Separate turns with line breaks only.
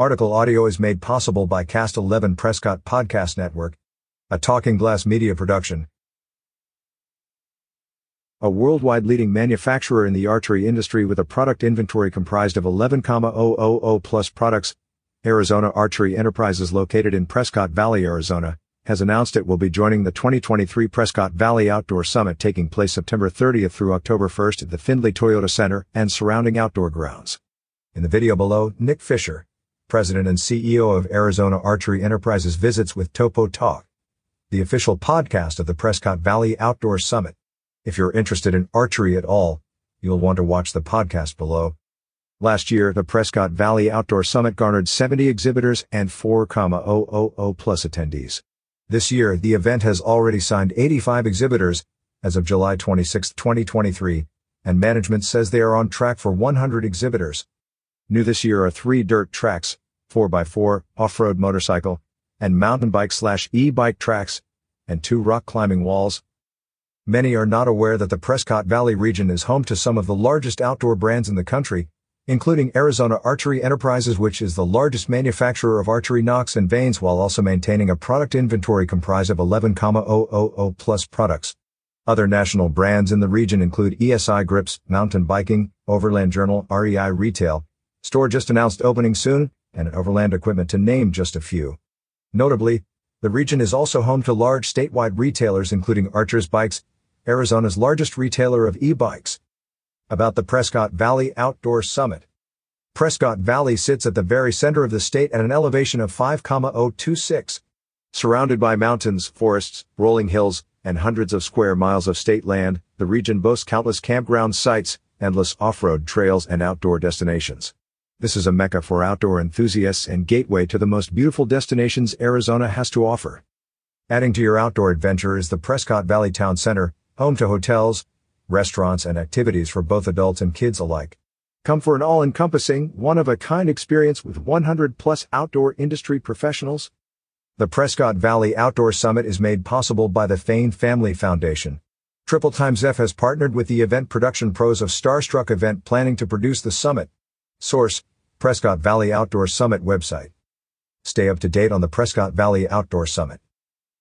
Article audio is made possible by Cast 11 Prescott Podcast Network, a Talking Glass media production. A worldwide leading manufacturer in the archery industry with a product inventory comprised of 11,000 plus products, Arizona Archery Enterprises located in Prescott Valley, Arizona, has announced it will be joining the 2023 Prescott Valley Outdoor Summit taking place September 30th through October 1st at the Findlay Toyota Center and surrounding outdoor grounds. In the video below, Nick Fisher, President and CEO of Arizona Archery Enterprises visits with Topo Talk, the official podcast of the Prescott Valley Outdoor Summit. If you're interested in archery at all, you'll want to watch the podcast below. Last year, the Prescott Valley Outdoor Summit garnered 70 exhibitors and 4,000 plus attendees. This year, the event has already signed 85 exhibitors as of July 26, 2023, and management says they are on track for 100 exhibitors. New this year are three dirt tracks, 4x4, off-road motorcycle, and mountain bike slash e-bike tracks, and two rock climbing walls. Many are not aware that the Prescott Valley region is home to some of the largest outdoor brands in the country, including Arizona Archery Enterprises which is the largest manufacturer of archery nocks and vanes while also maintaining a product inventory comprised of 11,000 plus products. Other national brands in the region include ESI Grips, Mountain Biking, Overland Journal, REI Retail, Store just announced opening soon, and Overland Equipment to name just a few. Notably, the region is also home to large statewide retailers including Archer's Bikes, Arizona's largest retailer of e-bikes. About the Prescott Valley Outdoor Summit. Prescott Valley sits at the very center of the state at an elevation of 5,026. Surrounded by mountains, forests, rolling hills, and hundreds of square miles of state land, the region boasts countless campground sites, endless off-road trails and outdoor destinations. This is a mecca for outdoor enthusiasts and gateway to the most beautiful destinations Arizona has to offer. Adding to your outdoor adventure is the Prescott Valley Town Center, home to hotels, restaurants, and activities for both adults and kids alike. Come for an all-encompassing, one-of-a-kind experience with 100 plus outdoor industry professionals. The Prescott Valley Outdoor Summit is made possible by the Fain Family Foundation. Triple Times F has partnered with the event production pros of Starstruck Event Planning to produce the summit. Source, Prescott Valley Outdoor Summit website. Stay up to date on the Prescott Valley Outdoor Summit.